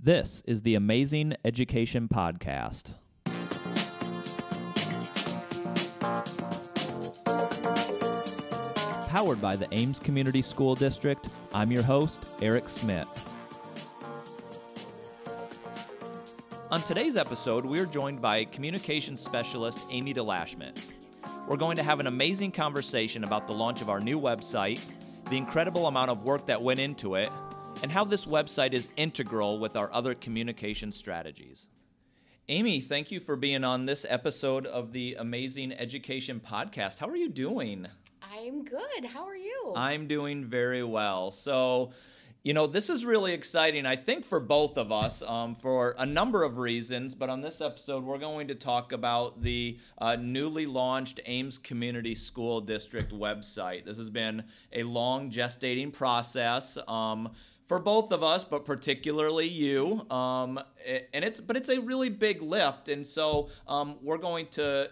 This is the Amazing Education Podcast. Powered by the Ames Community School District, I'm your host, Eric Smith. On today's episode, we are joined by communications specialist Amy DeLashman. We're going to have an amazing conversation about the launch of our new website, the incredible amount of work that went into it, and how this website is integral with our other communication strategies. Amy, thank you for being on this episode of the Amazing Education Podcast. How are you doing? I'm good. How are you? I'm doing very well. So, you know, this is really exciting, I think, for both of us um, for a number of reasons. But on this episode, we're going to talk about the uh, newly launched Ames Community School District website. This has been a long gestating process. Um, for both of us, but particularly you. Um, and it's but it's a really big lift, and so um, we're going to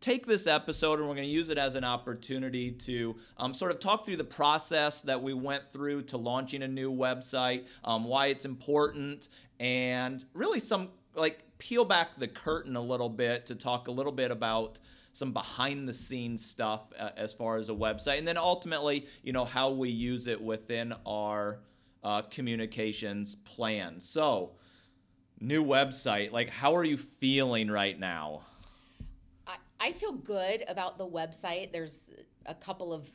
take this episode and we're going to use it as an opportunity to um, sort of talk through the process that we went through to launching a new website, um, why it's important, and really some like peel back the curtain a little bit to talk a little bit about some behind the scenes stuff uh, as far as a website, and then ultimately, you know, how we use it within our uh, communications plan. So, new website, like, how are you feeling right now? I, I feel good about the website. There's a couple of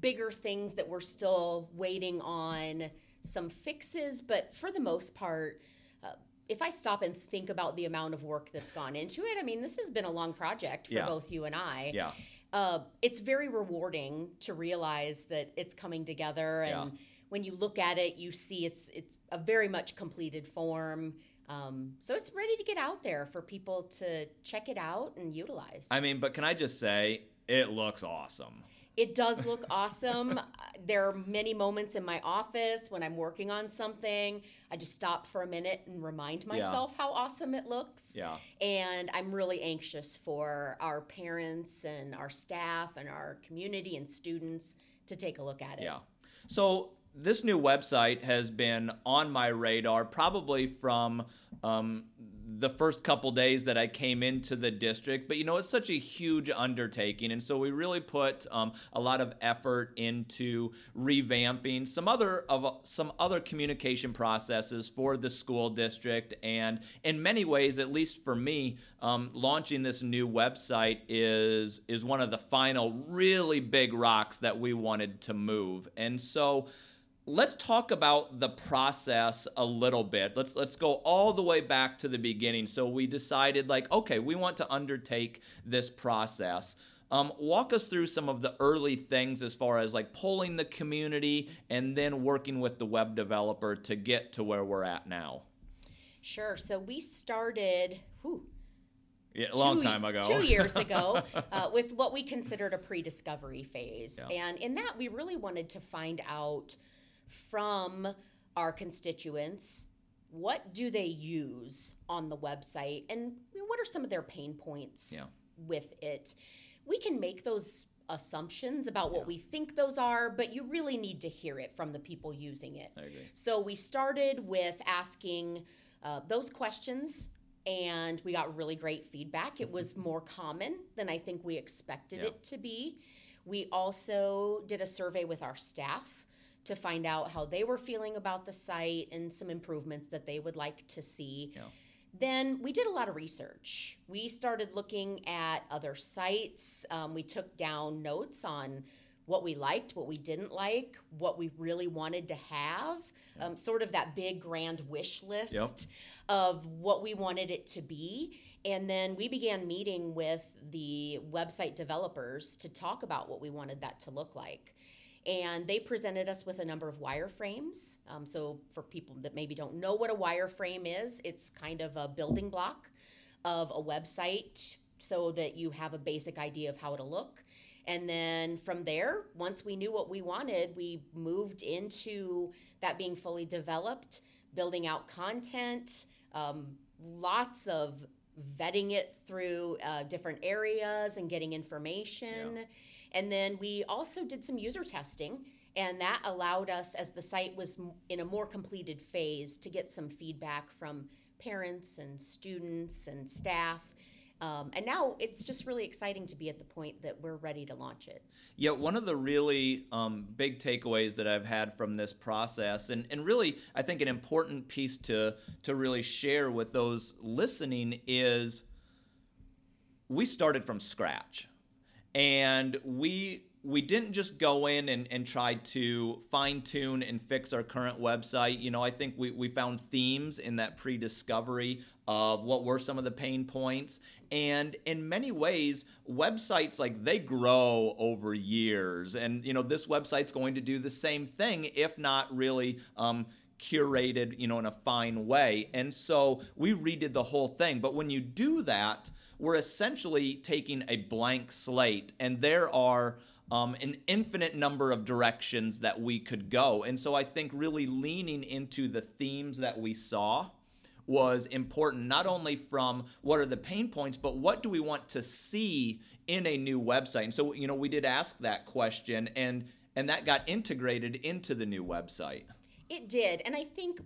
bigger things that we're still waiting on some fixes, but for the most part, uh, if I stop and think about the amount of work that's gone into it, I mean, this has been a long project for Yeah. both you and I. Yeah. uh, it's very rewarding to realize that it's coming together and Yeah. When you look at it you see it's it's a very much completed form um, so it's ready to get out there for people to check it out and utilize I mean, but can I just say, it looks awesome. it does look awesome there are many moments in my office when i'm working on something i just stop for a minute and remind myself how awesome it looks Yeah. and I'm really anxious for our parents and our staff and our community and students to take a look at it. Yeah. So this new website has been on my radar probably from um, the first couple days that I came into the district. But you know, it's such a huge undertaking, and so we really put um, a lot of effort into revamping some other of some other communication processes for the school district. And in many ways, at least for me, um, launching this new website is is one of the final really big rocks that we wanted to move. And so let's talk about the process a little bit. Let's let's go all the way back to the beginning. So we decided like, okay, we want to undertake this process. Um, walk us through some of the early things as far as like polling the community and then working with the web developer to get to where we're at now. Sure. So we started whew, Yeah, a long two- time ago. two years ago, uh, with what we considered a pre-discovery phase, Yeah. and in that we really wanted to find out from our constituents what do they use on the website and what are some of their pain points Yeah. with it. We can make those assumptions about what Yeah. we think those are, but you really need to hear it from the people using it. I agree. So we started with asking uh, those questions, and we got really great feedback. It was more common than I think we expected Yeah. it to be. We also did a survey with our staff to find out how they were feeling about the site and some improvements that they would like to see. Yeah. Then we did a lot of research. We started looking at other sites. Um, we took down notes on what we liked, what we didn't like, what we really wanted to have, um, sort of that big grand wish list Yep. of what we wanted it to be. And then we began meeting with the website developers to talk about what we wanted that to look like. And they presented us with a number of wireframes. Um, so, for people that maybe don't know what a wireframe is, it's kind of a building block of a website so that you have a basic idea of how it'll look. And then from there, once we knew what we wanted, we moved into that being fully developed, building out content, um, lots of vetting it through uh, different areas and getting information. And then we also did some user testing And that allowed us, as the site was in a more completed phase, to get some feedback from parents and students and staff. Um, and now it's just really exciting to be at the point that we're ready to launch it. Yeah, one of the really um, big takeaways that I've had from this process, and, and really I think an important piece to to really share with those listening is we started from scratch, and we we didn't just go in and, and try to fine tune and fix our current website. You know, I think we, we found themes in that pre discovery of what were some of the pain points. And in many ways, websites like they grow over years. And, you know, this website's going to do the same thing, if not really. Um, curated, you know, in a fine way. And so we redid the whole thing. But when you do that, we're essentially taking a blank slate, and there are um, an infinite number of directions that we could go. And so I think really leaning into the themes that we saw was important, not only from what are the pain points, but what do we want to see in a new website. And so, you know, we did ask that question, and and that got integrated into the new website. It did, and I think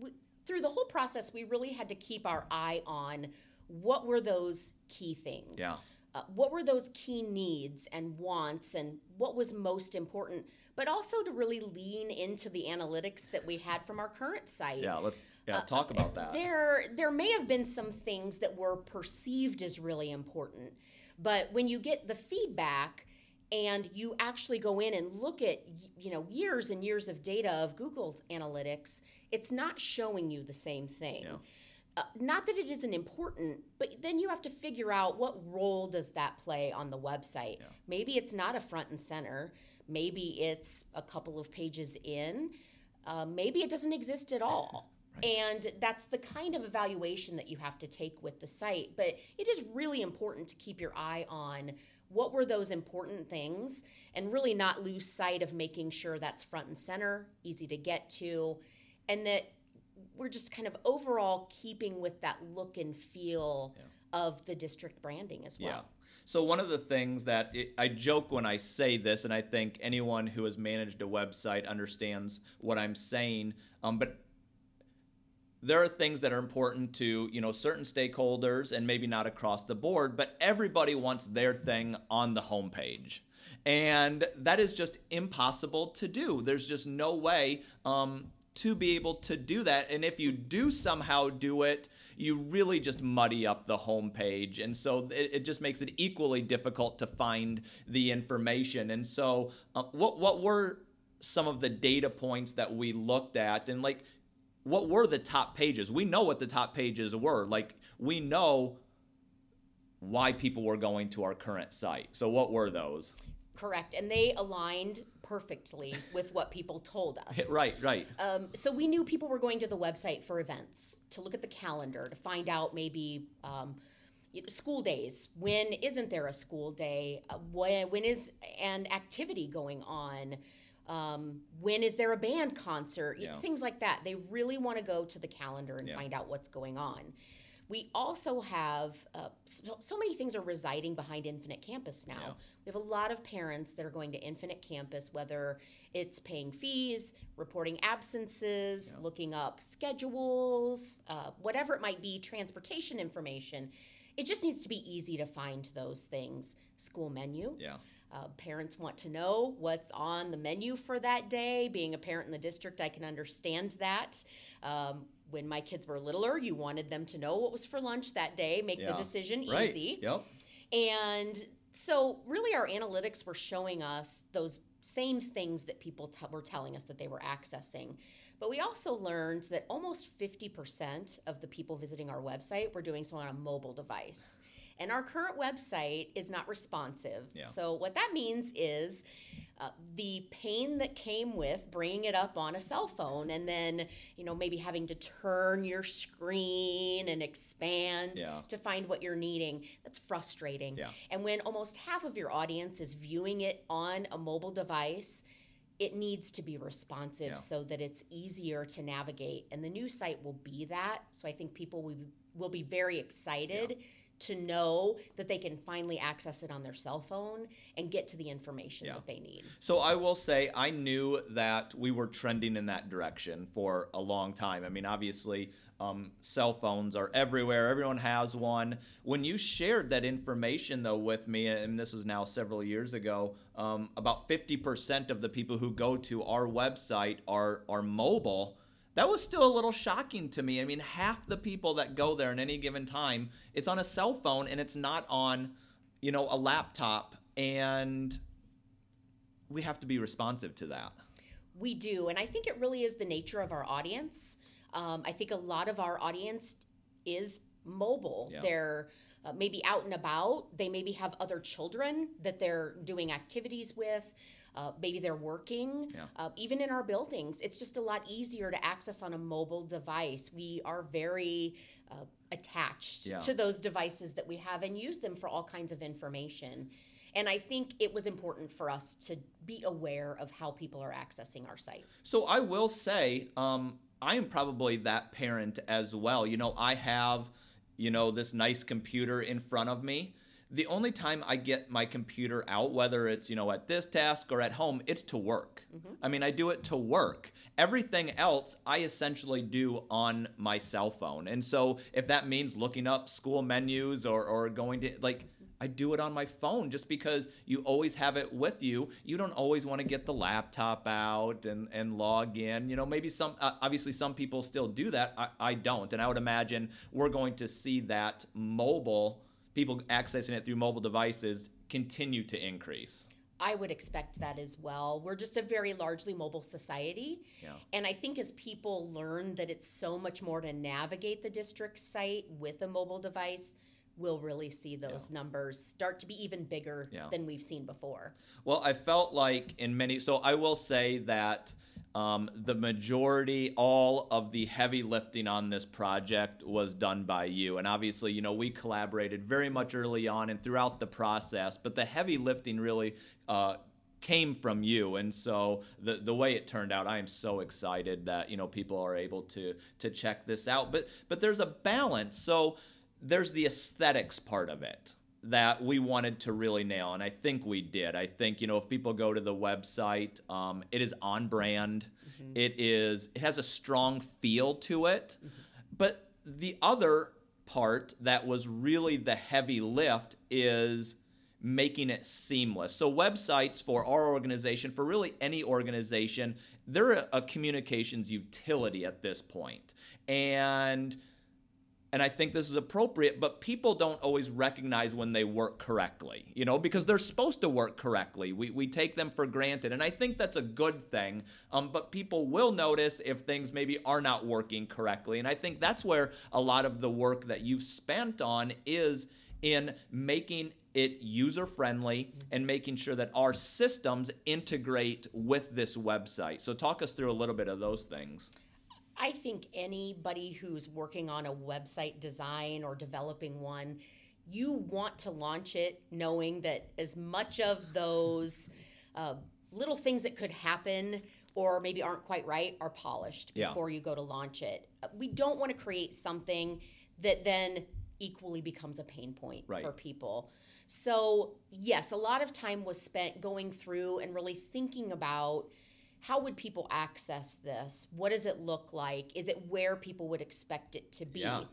we, through the whole process, we really had to keep our eye on what were those key things. Yeah. Uh, what were those key needs and wants, and what was most important, but also to really lean into the analytics that we had from our current site. Yeah, let's yeah talk about that. There, there may have been some things that were perceived as really important, but when you get the feedback and you actually go in and look at you know years and years of data of Google's analytics, it's not showing you the same thing. Yeah. Uh, not that it isn't important, but then you have to figure out what role does that play on the website. Yeah. Maybe it's not a front and center. Maybe it's a couple of pages in. Uh, maybe it doesn't exist at all. Right. And that's the kind of evaluation that you have to take with the site. But it is really important to keep your eye on what were those important things and really not lose sight of making sure that's front and center, easy to get to, and that we're just kind of overall keeping with that look and feel Yeah. of the district branding as well. Yeah. So one of the things that it, I joke when I say this, and I think anyone who has managed a website understands what I'm saying. Um, but there are things that are important to you know certain stakeholders, and maybe not across the board. But everybody wants their thing on the homepage. And that is just impossible to do. There's just no way um, to be able to do that. And if you do somehow do it, you really just muddy up the homepage. And so it, it just makes it equally difficult to find the information. And so, uh, what, what were some of the data points that we looked at? And like, what were the top pages? We know what the top pages were. Like, we know why people were going to our current site. So, what were those? Correct. And they aligned perfectly with what people told us. Right, right. Um, so we knew people were going to the website for events, to look at the calendar, to find out maybe um, school days. When isn't there a school day? Uh, when, when is an activity going on? Um, when is there a band concert? Yeah. Things like that. They really want to go to the calendar and Yeah. find out what's going on. We also have uh, so, so many things are residing behind Infinite Campus now. Yeah. We have a lot of parents that are going to Infinite Campus, whether it's paying fees, reporting absences, Yeah. looking up schedules, uh, whatever it might be, transportation information. It just needs to be easy to find those things. School menu. Yeah. Uh, parents want to know what's on the menu for that day. Being a parent in the district, I can understand that. Um, when my kids were littler, you wanted them to know what was for lunch that day, make Yeah. the decision Right. easy. Yep. And so, really, our analytics were showing us those same things that people t- were telling us that they were accessing. But we also learned that almost 50% of the people visiting our website were doing so on a mobile device. And our current website is not responsive. Yeah. So, what that means is uh, the pain that came with bringing it up on a cell phone and then, you know, maybe having to turn your screen and expand Yeah. to find what you're needing. That's frustrating. Yeah. And when almost half of your audience is viewing it on a mobile device, it needs to be responsive Yeah. so that it's easier to navigate. And the new site will be that. So I think people will be, will be very excited to know that they can finally access it on their cell phone and get to the information Yeah. that they need. So I will say I knew that we were trending in that direction for a long time. I mean, obviously, um, cell phones are everywhere. Everyone has one. When you shared that information, though, with me, and this is now several years ago, um, about 50% of the people who go to our website are are mobile. That was still a little shocking to me. I mean, half the people that go there in any given time, it's on a cell phone and it's not on, you know, a laptop. And we have to be responsive to that. We do, and I think it really is the nature of our audience. Um, I think a lot of our audience is mobile. Yeah. They're uh, maybe out and about. They maybe have other children that they're doing activities with. Uh, maybe they're working. Yeah. Uh, even in our buildings, it's just a lot easier to access on a mobile device. We are very uh, attached Yeah. to those devices that we have and use them for all kinds of information. And I think it was important for us to be aware of how people are accessing our site. So I will say, um, I am probably that parent as well. You know, I have, you know, this nice computer in front of me. The only time I get my computer out, whether it's, you know, at this task or at home, it's to work. I mean, I do it to work. Everything else I essentially do on my cell phone. And so if that means looking up school menus or, or going to, like, I do it on my phone just because you always have it with you. You don't always want to get the laptop out and, and log in. You know, maybe some, uh, obviously, some people still do that. I, I don't. And I would imagine we're going to see that mobile, people accessing it through mobile devices, continue to increase. I would expect that as well. We're just a very largely mobile society. Yeah. And I think as people learn that it's so much more to navigate the district site with a mobile device, we'll really see those numbers start to be even bigger Yeah. than we've seen before. Well, I felt like in many, so I will say that um, the majority, all of the heavy lifting on this project was done by you. And obviously, you know, we collaborated very much early on and throughout the process, but the heavy lifting really. Uh, came from you and so the the way it turned out I am so excited that you know people are able to to check this out but but there's a balance so there's the aesthetics part of it that we wanted to really nail and i think we did. I think you know if people go to the website um, it is on brand. It is it has a strong feel to it. But the other part that was really the heavy lift is making it seamless. So websites for our organization, for really any organization, they're a, a communications utility at this. And and I think this is appropriate, but people don't always recognize when they work correctly, you know, because they're supposed to work correctly. We, we take them for granted, and I think that's a good thing. Um, but people will notice if things maybe are not working correctly, and I think that's where a lot of the work that you've spent on is in making it user friendly and making sure that our systems integrate with this website. So, talk us through a little bit of those things. I think anybody who's working on a website design or developing one, you want to launch it knowing that as much of those uh, little things that could happen or maybe aren't quite right are polished Yeah. before you go to launch it. Uh, We don't want to create something that then equally becomes a pain point Right. for people. So, yes, a lot of time was spent going through and really thinking about how would people access this? What does it look like? Is it where people would expect it to be? Yeah.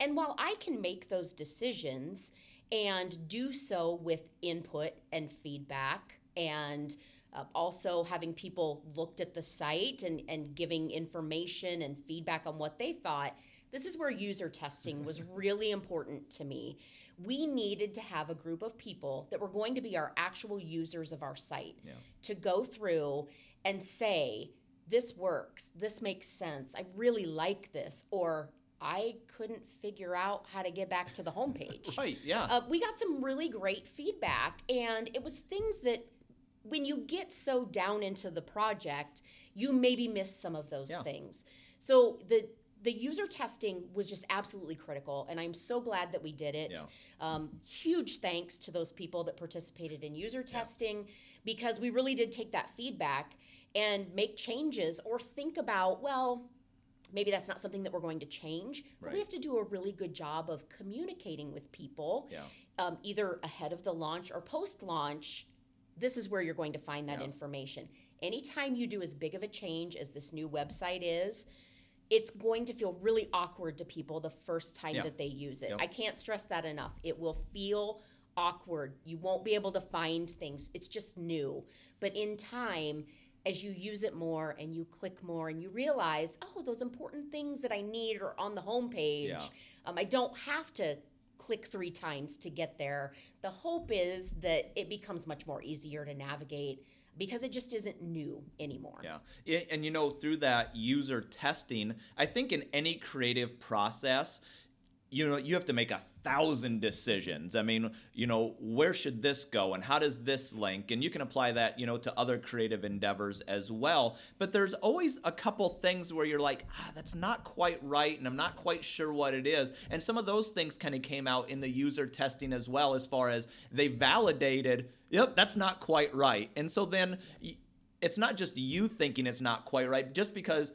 And while I can make those decisions and do so with input and feedback and uh, also having people looked at the site and, and giving information and feedback on what they thought, this is where user testing was really important to me. We needed to have a group of people that were going to be our actual users of our site Yeah. to go through and say, this works, this makes sense, I really like this, or I couldn't figure out how to get back to the homepage. Right, yeah. Uh, we got some really great feedback, and it was things that when you get so down into the project, you maybe miss some of those Yeah. things. So the the user testing was just absolutely critical, and I'm so glad that we did it. Yeah. Um, huge thanks to those people that participated in user testing because we really did take that feedback and make changes or think about well maybe that's not something that we're going to change. But Right. we have to do a really good job of communicating with people, Yeah. um, either ahead of the launch or post launch. This is where you're going to find that Yeah. information. Anytime you do as big of a change as this new website is, it's going to feel really awkward to people the first time Yeah. that they use it. Yep. I can't stress that enough. It will feel awkward. You won't be able to find things. It's just new. But in time, as you use it more and you click more and you realize, oh, those important things that I need are on the homepage. Yeah. Um, I don't have to click three times to get there. The hope is that it becomes much more easier to navigate because it just isn't new anymore. Yeah. And you know, through that user testing, I think in any creative process, you know, you have to make a thousand decisions. I mean, you know, where should this go and how does this link? And you can apply that, you know, to other creative endeavors as well. But there's always a couple things where you're like, ah, that's not quite right and I'm not quite sure what it is. And some of those things kind of came out in the user testing as well, as far as they validated, yep, that's not quite right. And so then it's not just you thinking it's not quite right, just because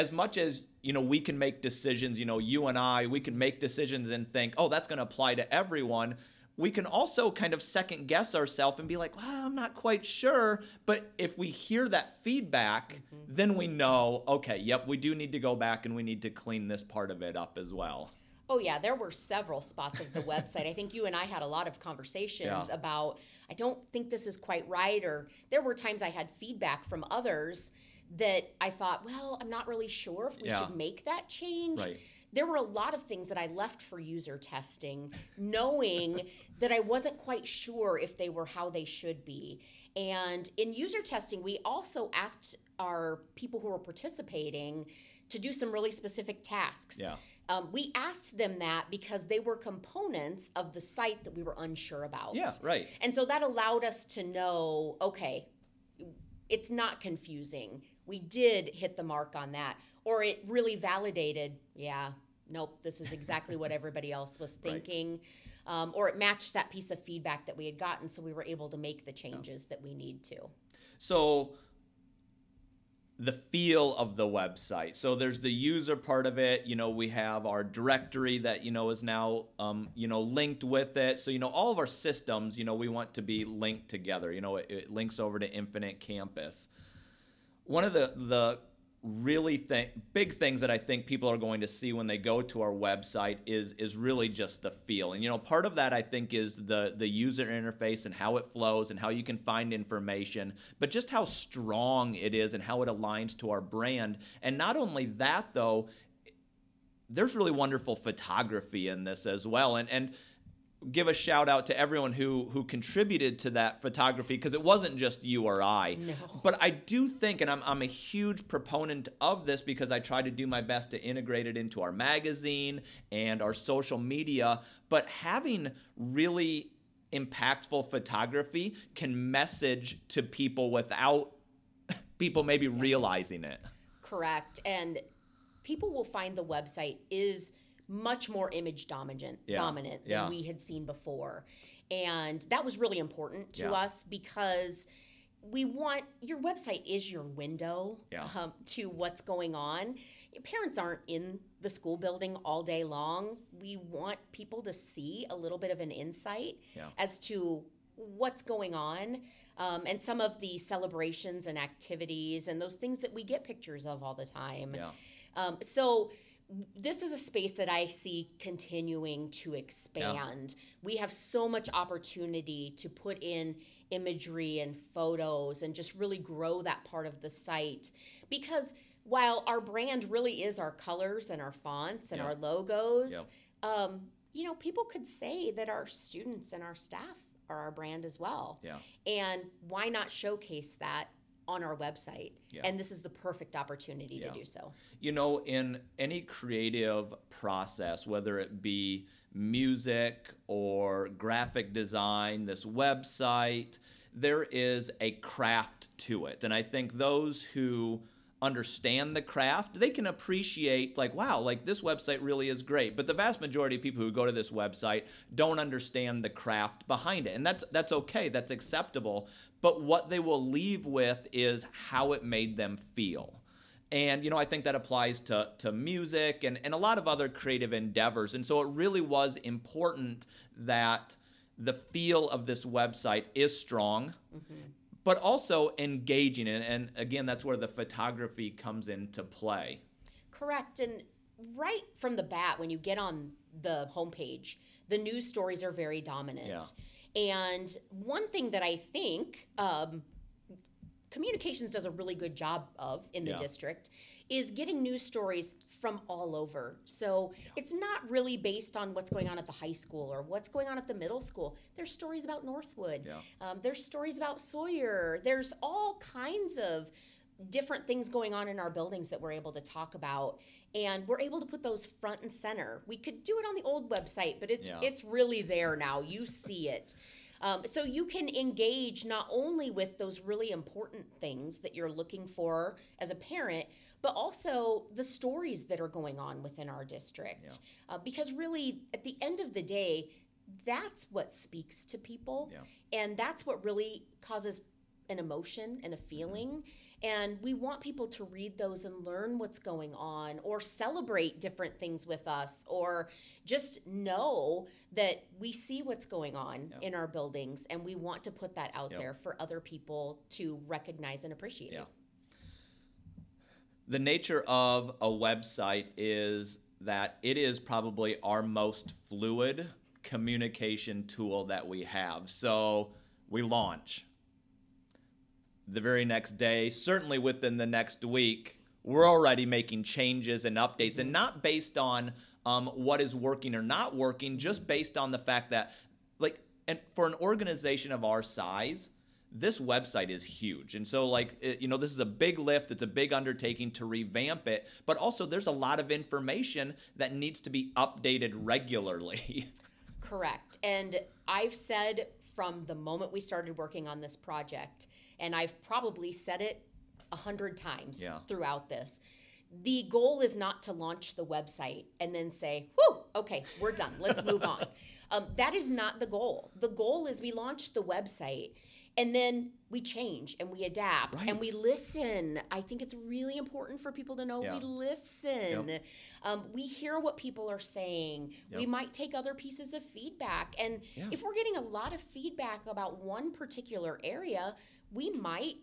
as much as you know we can make decisions you know you and i we can make decisions and think oh that's going to apply to everyone we can also kind of second guess ourselves and be like well i'm not quite sure but if we hear that feedback mm-hmm. then we know okay yep we do need to go back and we need to clean this part of it up as well Oh yeah, there were several spots of the website. I think you and I had a lot of conversations Yeah. about I don't think this is quite right or there were times I had feedback from others that I thought, well, I'm not really sure if we Yeah. should make that change. Right. There were a lot of things that I left for user testing knowing that I wasn't quite sure if they were how they should be. And in user testing, we also asked our people who were participating to do some really specific tasks. Yeah. Um, we asked them that because they were components of the site that we were unsure about. yeah right And so that allowed us to know okay, it's not confusing. We did hit the mark on that. Or it really validated, yeah, nope, this is exactly what everybody else was Right. thinking. Um, or it matched that piece of feedback that we had gotten, so we were able to make the changes that we need to. So the feel of the website. So there's the user part of it. You know, we have our directory that you know is now um, you know linked with it. So you know all of our systems. You know, we want to be linked together. You know, it, it links over to Infinite Campus. One of the the really th- big things that I think people are going to see when they go to our website is is really just the feel. And you know, part of that I think is the the user interface and how it flows and how you can find information, but just how strong it is and how it aligns to our brand. And not only that though, there's really wonderful photography in this as well. And and give a shout out to everyone who who contributed to that photography because it wasn't just you or I. No. But I do think, and I'm, I'm a huge proponent of this because I try to do my best to integrate it into our magazine and our social media. But having really impactful photography can message to people without people maybe realizing it. Correct. And people will find the website is much more image dominant Yeah. dominant than Yeah. we had seen before. And that was really important to Yeah. us because we want your website is your window um, to what's going on. Parents aren't in the school building all day long. We want people to see a little bit of an insight as to what's going on um, and some of the celebrations and activities and those things that we get pictures of all the time. Yeah. Um, so this is a space that I see continuing to expand. We have so much opportunity to put in imagery and photos and just really grow that part of the site because while our brand really is our colors and our fonts and Yeah. our logos, Yep. um, you know, people could say that our students and our staff are our brand as well. Yeah. And why not showcase that on our website? Yeah. And this is the perfect opportunity Yeah. to do so. you know, in any creative process, whether it be music or graphic design, this website, there is a craft to it. And I think those who understand the craft, they can appreciate, like, wow, like this website really is great. But the vast majority of people who go to this website don't understand the craft behind it. And that's that's okay, that's acceptable. But what they will leave with is how it made them feel And you know, I think that applies to to music and, and a lot of other creative endeavors. And so it really was important that the feel of this website is strong, mm-hmm. But also engaging. And, and again, that's where the photography comes into play. Correct. And right from the bat, when you get on the homepage, the news stories are very dominant. Yeah. And one thing that I think um, communications does a really good job of in the yeah. district is getting news stories from all over. So yeah. it's not really based on what's going on at the high school or what's going on at the middle school. There's stories about Northwood. Yeah. Um, there's stories about Sawyer. There's all kinds of different things going on in our buildings that we're able to talk about and we're able to put those front and center we could do it on the old website but it's yeah. it's really there now you see it um, so you can engage not only with those really important things that you're looking for as a parent, but also the stories that are going on within our district. Yeah. Uh, because really, at the end of the day, that's what speaks to people. Yeah. And that's what really causes an emotion and a feeling. Mm-hmm. And we want people to read those and learn what's going on or celebrate different things with us or just know that we see what's going on yep. in our buildings and we want to put that out yep. there for other people to recognize and appreciate. Yeah. The nature of a website is that it is probably our most fluid communication tool that we have. So we launch the very next day, certainly within the next week, we're already making changes and updates, and not based on um, what is working or not working, just based on the fact that, like, and for an organization of our size, this website is huge. And so, like, it, you know, this is a big lift, it's a big undertaking to revamp it, but also there's a lot of information that needs to be updated regularly. Correct. And I've said from the moment we started working on this project, and I've probably said it a hundred times yeah. throughout this. The goal is not to launch the website and then say, "Whew, okay, we're done. Let's move on." Um, that is not the goal. The goal is we launch the website and then we change and we adapt right. and we listen. I think it's really important for people to know yeah. we listen. Yep. Um, we hear what people are saying. Yep. We might take other pieces of feedback. And yeah. if we're getting a lot of feedback about one particular area, we might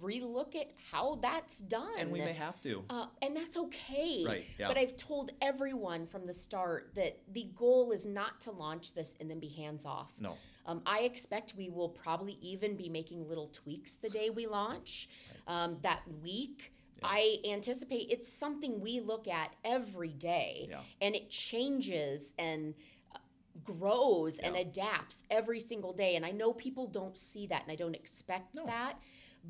relook at how that's done. And we may have to. Uh, and that's okay. Right. Yeah. But I've told everyone from the start that the goal is not to launch this and then be hands off. No. Um, I expect we will probably even be making little tweaks the day we launch. Um, that week, yeah. I anticipate it's something we look at every day yeah. and it changes and grows yeah. and adapts every single day. And I know people don't see that and I don't expect no. that,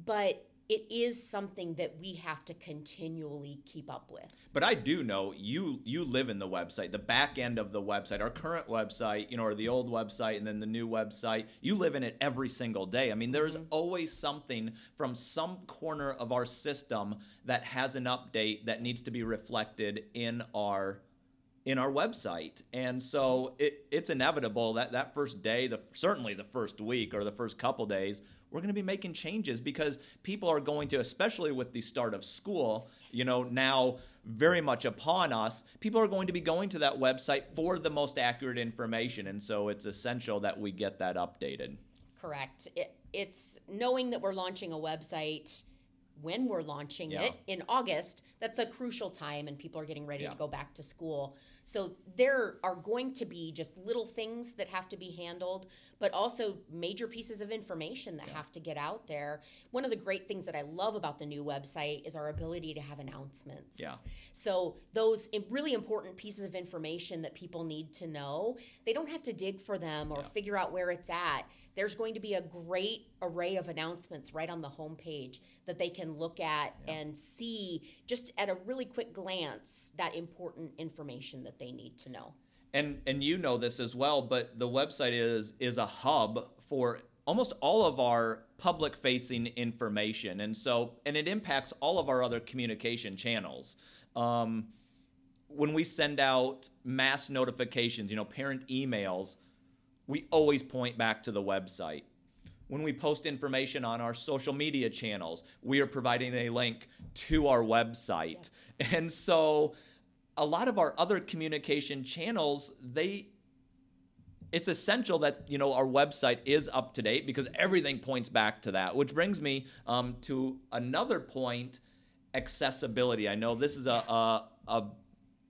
but it is something that we have to continually keep up with. But I do know you you live in the website, the back end of the website, our current website, you know, or the old website and then the new website. You live in it every single day. I mean, there's mm-hmm. always something from some corner of our system that has an update that needs to be reflected in our in our website. And so it, it's inevitable that that first day, the certainly the first week or the first couple days, we're going to be making changes because people are going to, especially with the start of school, you know, now very much upon us, people are going to be going to that website for the most accurate information. And so it's essential that we get that updated. Correct. It, it's knowing that we're launching a website when we're launching yeah. it in August, that's a crucial time and people are getting ready yeah. to go back to school. So there are going to be just little things that have to be handled, but also major pieces of information that yeah. have to get out there. One of the great things that I love about the new website is our ability to have announcements. Yeah. So those really important pieces of information that people need to know, they don't have to dig for them or yeah. figure out where it's at there's going to be a great array of announcements right on the homepage that they can look at yeah. and see just at a really quick glance that important information that they need to know. And and you know this as well, but the website is is a hub for almost all of our public facing information and so and it impacts all of our other communication channels um, when we send out mass notifications you know parent emails we always point back to the website. when we post information on our social media channels, we are providing a link to our website. Yeah. And so a lot of our other communication channels, they it's essential that you know our website is up to date because everything points back to that. Which brings me um, to another point: accessibility. I know this is a a, a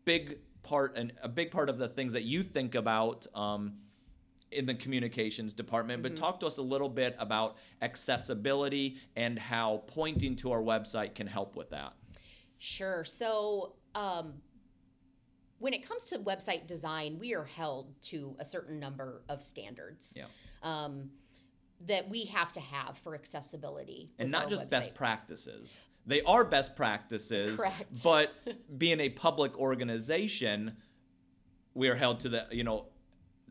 big part and a big part of the things that you think about. Um, in the communications department, mm-hmm. but talk to us a little bit about accessibility and how pointing to our website can help with that. Sure. So, um, when it comes to website design, we are held to a certain number of standards. Yeah. Um, that we have to have for accessibility. And not just website. best practices. They are best practices, Correct. but being a public organization, we are held to the, you know,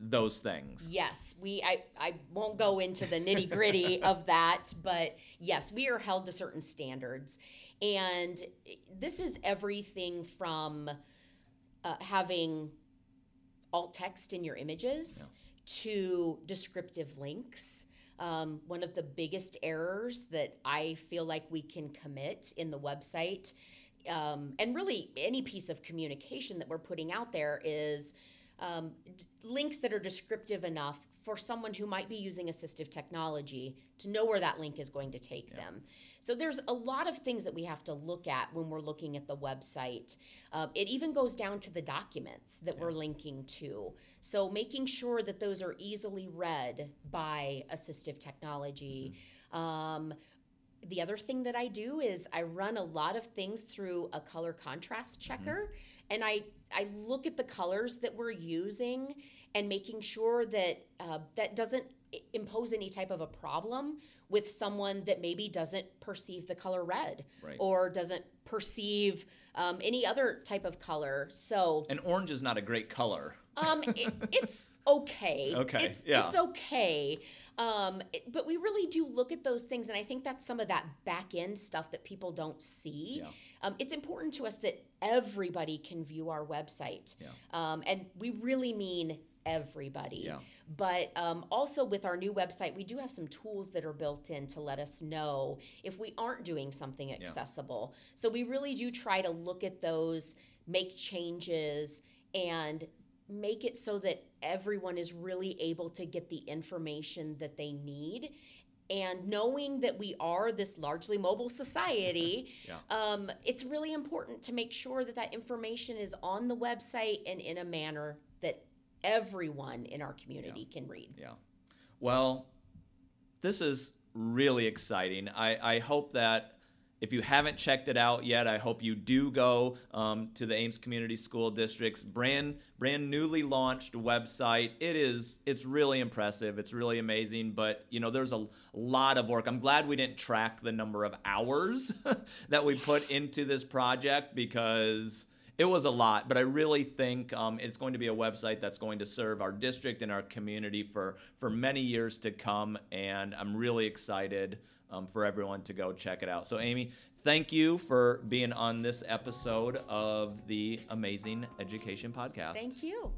those things. Yes, we I, I won't go into the nitty-gritty of that, but yes, we are held to certain standards. And this is everything from uh, having alt text in your images yeah. to descriptive links. Um, one of the biggest errors that I feel like we can commit in the website, um, and really any piece of communication that we're putting out there, is um, d- links that are descriptive enough for someone who might be using assistive technology to know where that link is going to take yeah. them. So there's a lot of things that we have to look at when we're looking at the website. Uh, it even goes down to the documents that yeah. we're linking to. So making sure that those are easily read by assistive technology. Mm-hmm. Um, the other thing that I do is I run a lot of things through a color contrast mm-hmm. checker mm-hmm. and I I look at the colors that we're using and making sure that uh, that doesn't impose any type of a problem with someone that maybe doesn't perceive the color red right. or doesn't perceive um, any other type of color. So, and orange is not a great color. um, it, it's okay. Okay, it's, yeah. it's okay. Um, it, but we really do look at those things, and I think that's some of that back end stuff that people don't see. Yeah. Um, it's important to us that everybody can view our website, yeah. um, and we really mean everybody. Yeah. But um, also with our new website, we do have some tools that are built in to let us know if we aren't doing something accessible. Yeah. So we really do try to look at those, make changes, and make it so that everyone is really able to get the information that they need. And knowing that we are this largely mobile society, yeah. um, it's really important to make sure that that information is on the website and in a manner that everyone in our community yeah. can read. Yeah. Well, this is really exciting. I, I hope that if you haven't checked it out yet, I hope you do go um, to the Ames Community School District's brand brand newly launched website. It is it's really impressive. It's really amazing. But you know, there's a lot of work. I'm glad we didn't track the number of hours that we put into this project because it was a lot, but I really think um, it's going to be a website that's going to serve our district and our community for for many years to come. And I'm really excited um, for everyone to go check it out. So, Amy, thank you for being on this episode of the Amazing Education Podcast. Thank you.